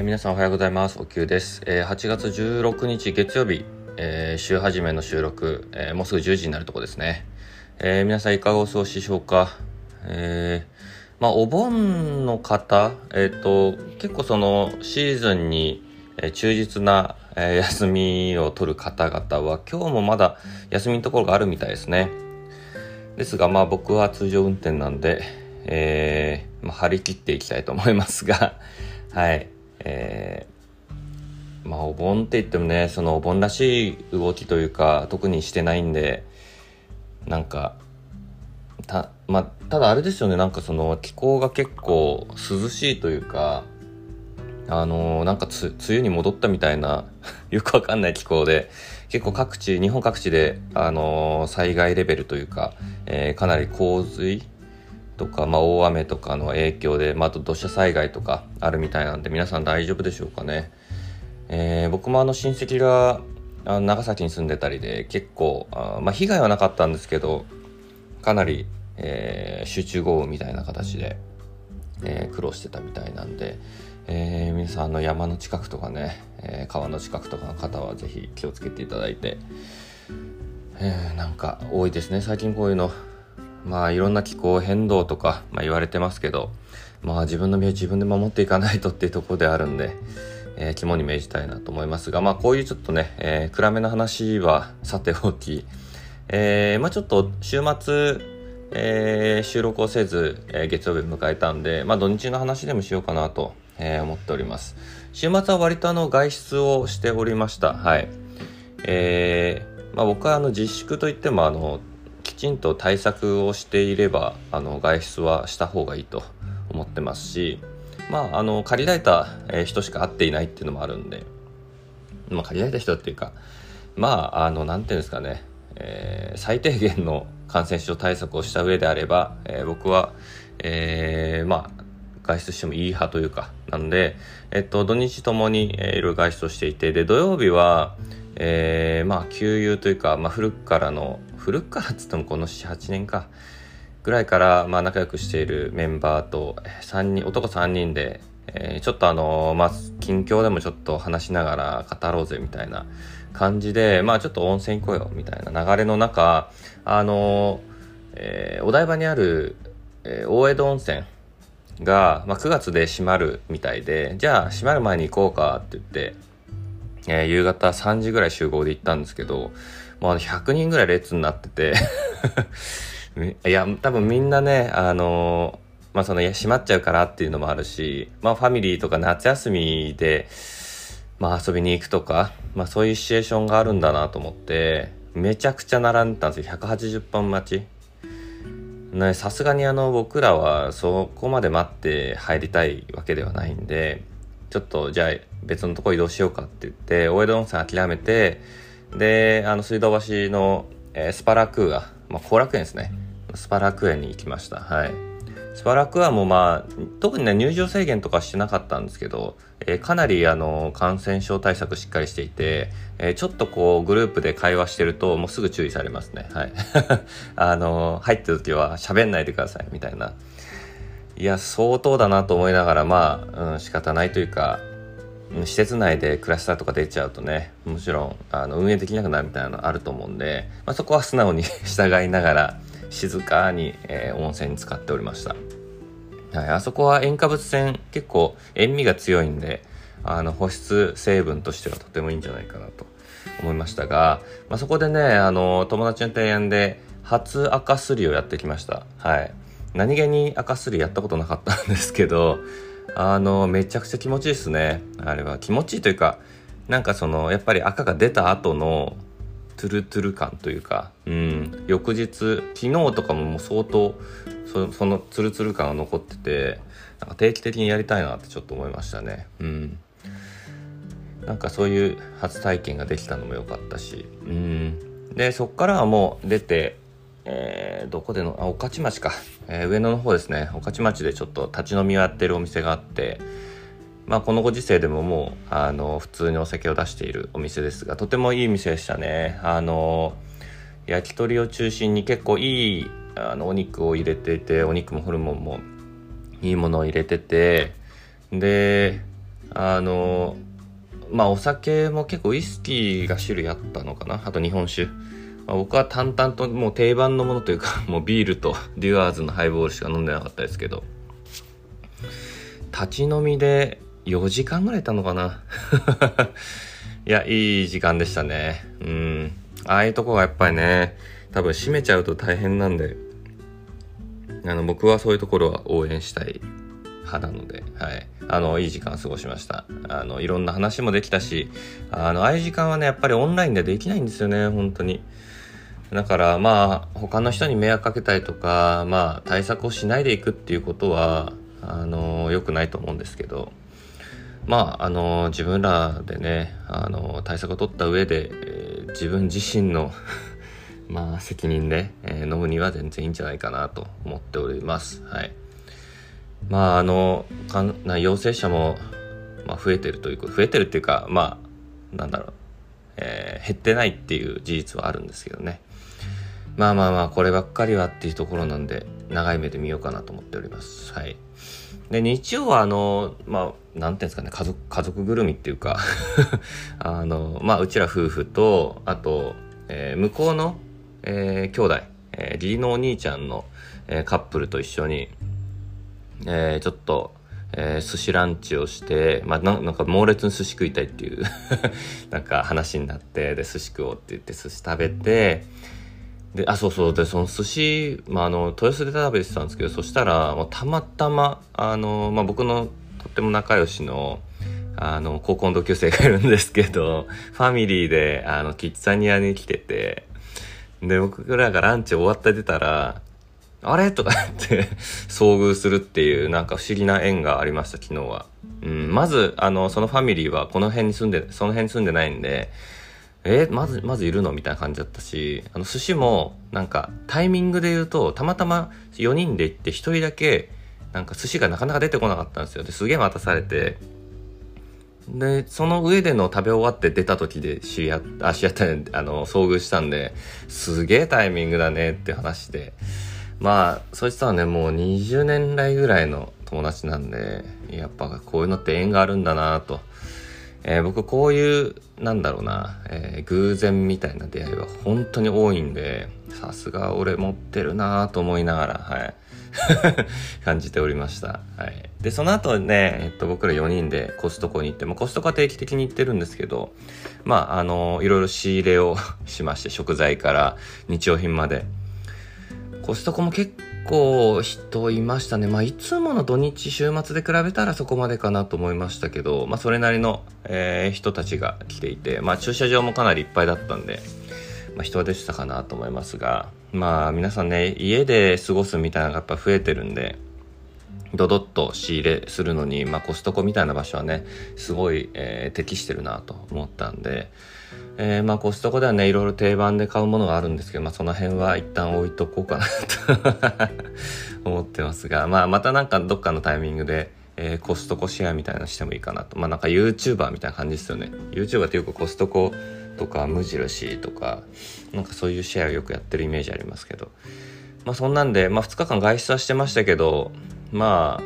えー、皆さんおはようございます。おきゅうです。えー、8月16日月曜日、えー、週始めの収録、えもうすぐ10時になるとこですね。え皆さんいかがお過ごしでしょうか。えまあ、お盆の方、えっ、と、結構そのシーズンに、え忠実な、え休みを取る方々は今日もまだ休みのところがあるみたいですね。ですが、まあ僕は通常運転なんで、えまあ、張り切っていきたいと思いますが、はい。えー、まあお盆って言ってもねそのお盆らしい動きというか特にしてないんでなんかた,、まあ、ただあれですよねなんかその気候が結構涼しいというかあのー、なんか梅雨に戻ったみたいな よくわかんない気候で結構各地日本各地で、あのー、災害レベルというか、えー、かなり洪水とか、まあ、大雨とかの影響で、まあ、あと土砂災害とかあるみたいなんで皆さん大丈夫でしょうかね。えー、僕もあの親戚があ長崎に住んでたりで結構あ、まあ、被害はなかったんですけどかなり、えー、集中豪雨みたいな形で、えー、苦労してたみたいなんで、えー、皆さんの山の近くとかね、え川の近くとかの方は是非気をつけていただいて、えなんか多いですね最近こういうの。まあいろんな気候変動とか、まあ、言われてますけど、まあ自分の身を自分で守っていかないとっていうところであるんで、えー、肝に銘じたいなと思いますが、まあこういうちょっとね、えー、暗めの話はさておき、えー、まあちょっと週末、えー、収録をせず、えー、月曜日迎えたんで、まあ土日の話でもしようかなと、えー、思っております。週末は割とあの外出をしておりました。はい。えー、まあ僕はあの自粛といってもあのきちんと対策をしていればあの外出はした方がいいと思ってますしまああの借りられた人しか会っていないっていうのもあるんで、まあ、借りられた人っていうかまああのなんていうんですかね、えー、最低限の感染症対策をした上であれば、えー、僕は、えー、まあ外出してもいい派というかなんで、えっと、土日ともに、え、いろいろ外出をしていてで土曜日は、えー、まあ給油というか、まあ、古くからの古くからっつってもこの78年か。ぐらいからまあ仲良くしているメンバーと3人男3人で、えー、ちょっとあのまあ近況でもちょっと話しながら語ろうぜみたいな感じでまあちょっと温泉行こうよみたいな流れの中あの、えー、お台場にある、えー、大江戸温泉が、まあ、9月で閉まるみたいでじゃあ閉まる前に行こうかって言って、えー、夕方3時ぐらい集合で行ったんですけどもう100人ぐらい列になってて いや、多分みんなね、あのまあその、閉まっちゃうからっていうのもあるし、まあファミリーとか夏休みで、まあ遊びに行くとか、まあそういうシチュエーションがあるんだなと思って、めちゃくちゃ並んでたんですよ。180本待ち。ね、さすがにあの僕らはそこまで待って入りたいわけではないんで、ちょっとじゃあ別のとこ移動しようかって言って、大江戸温泉諦めて、で、あの、水道橋の、えー、スパラクーア、まあ、後楽園ですね。スパラクーアに行きました。はい。スパラクーアもまあ、特にね、入場制限とかしてなかったんですけど、えー、かなりあの、感染症対策しっかりしていて、えー、ちょっとこう、グループで会話してると、もうすぐ注意されますね。はい。あの、入ってる時は喋んないでください、みたいな。いや、相当だなと思いながら、まあ、うん、仕方ないというか、施設内でクラスターとか出ちゃうとねもちろんあの運営できなくなるみたいなのあると思うんで、まあ、そこは素直に 従いながら静かに、えー、温泉に使っておりました、はい、あそこは塩化物泉結構塩味が強いんであの保湿成分としてはとてもいいんじゃないかなと思いましたが、まあ、そこでねあの友達の提案で初赤すりをやってきました。はい。何気に赤すりやったことなかったんですけどあの、めちゃくちゃ気持ちいいですね。あれは気持ちいいというか、なんかその、やっぱり赤が出た後の、トゥルトゥル感というか、うん、翌日、昨日とかももう相当、そそのツルツル感が残ってて、なんか定期的にやりたいなってちょっと思いましたね。うん。なんかそういう初体験ができたのも良かったし、うん。で、そっからはもう出て、えー、どこでの、あ、御徒町か。えー、上野の方ですね。御徒町でちょっと立ち飲みをやってるお店があって、まあこのご時世でももう、あの、普通にお酒を出しているお店ですが、とてもいい店でしたね。あの、焼き鳥を中心に結構いい、あの、お肉を入れていて、お肉もホルモンもいいものを入れてて、で、あのまあお酒も結構ウイスキーが種類あったのかなあと日本酒、まあ、僕は淡々ともう定番のものというか もうビールとデュアーズのハイボールしか飲んでなかったですけど立ち飲みで4時間ぐらいいたのかな？いやいい時間でしたねうんああいうとこがやっぱりね多分閉めちゃうと大変なんであの僕はそういうところは応援したい派なので、はい。あの、いい時間過ごしました。あの、いろんな話もできたし、あの、ああいう時間はね、やっぱりオンラインでできないんですよね、本当に。だからまあ他の人に迷惑かけたりとかまあ対策をしないでいくっていうことはあの良くないと思うんですけどまああの自分らでねあの対策を取った上で、えー、自分自身の まあ責任で、えー、飲むには全然いいんじゃないかなと思っております。はい。まああのかんな陽性者も、まあ、増えてるというか増えてるっていうかまあなんだろう、えー、減ってないっていう事実はあるんですけどね。まあまあまあこればっかりはっていうところなんで長い目で見ようかなと思っております。はい。で日曜はあのまあなんていうんですかね家族家族ぐるみっていうか あのまあうちら夫婦とあと、えー、向こうの、えー、兄弟、えー、義理のお兄ちゃんの、えー、カップルと一緒にえー、ちょっと、えー、寿司ランチをして、まあ、なんか猛烈に寿司食いたいっていう なんか話になってで寿司食おうって言って寿司食べてであそうそうでその寿司、まあ、あの豊洲で食べてたんですけどそしたらもうたまたまあの、まあ、僕のとっても仲良しのあの高校の同級生がいるんですけどファミリーであのキッザニアに来ててで僕らがランチ終わって出たらあれ？とかって遭遇するっていうなんか不思議な縁がありました、昨日は。うん、まず、あの、そのファミリーはこの辺に住んで、その辺に住んでないんで、えまず、まずいるの？みたいな感じだったし、あの、寿司も、なんか、タイミングで言うと、たまたま4人で行って1人だけ、なんか寿司がなかなか出てこなかったんですよ。で、すげえ待たされて、で、その上での食べ終わって出た時で知り合った、あ、知り合ったね、あの、遭遇したんで、すげえタイミングだねって話で、まあ、そいつはね、もう20年来ぐらいの友達なんで、やっぱこういうのって縁があるんだなと。えー、僕こういう、なんだろうな、えー、偶然みたいな出会いは本当に多いんで、さすが俺持ってるなと思いながら、はい。感じておりました。はい。で、その後ね、えっと、僕ら4人でコストコに行って、まあ、コストコは定期的に行ってるんですけど、まあ、あの、いろいろ仕入れを しまして、食材から日用品まで。コストコも結構人いましたね。まあ、いつもの土日週末で比べたらそこまでかなと思いましたけど、まあ、それなりの、えー、人たちが来ていて、まあ、駐車場もかなりいっぱいだったんで、まあ、人は出てたかなと思いますが、まあ、皆さんね、家で過ごすみたいなのがやっぱ増えてるんで、ドドッと仕入れするのに、まあ、コストコみたいな場所はね、すごい、えー、適してるなと思ったんで、えー、まあコストコではね、いろいろ定番で買うものがあるんですけど、まあその辺は一旦置いとこうかなと 思ってますが、まあまたなんかどっかのタイミングで、えー、コストコシェアみたいなのしてもいいかなと。まあなんか YouTuber みたいな感じですよね。YouTuber ってよくコストコとか無印とか、なんかそういうシェアをよくやってるイメージありますけど。まあそんなんで、まあ2日間外出はしてましたけど、まあ、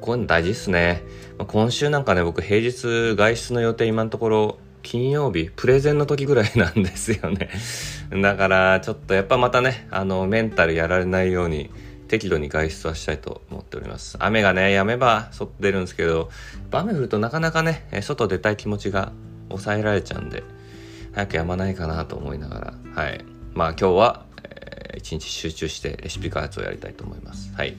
こういうの大事っすね。まあ、今週なんかね、僕平日外出の予定今のところ金曜日、プレゼンの時ぐらいなんですよね。だから、ちょっとやっぱまたね、あの、メンタルやられないように、適度に外出はしたいと思っております。雨がね、やめば外出るんですけど、雨降るとなかなかね、外出たい気持ちが抑えられちゃうんで、早くやまないかなと思いながら、はい。まあ今日は、えー、一日集中してレシピ開発をやりたいと思います。はい。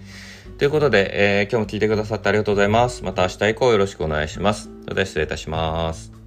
ということで、えー、今日も聞いてくださってありがとうございます。また明日以降よろしくお願いします。それでは失礼いたします。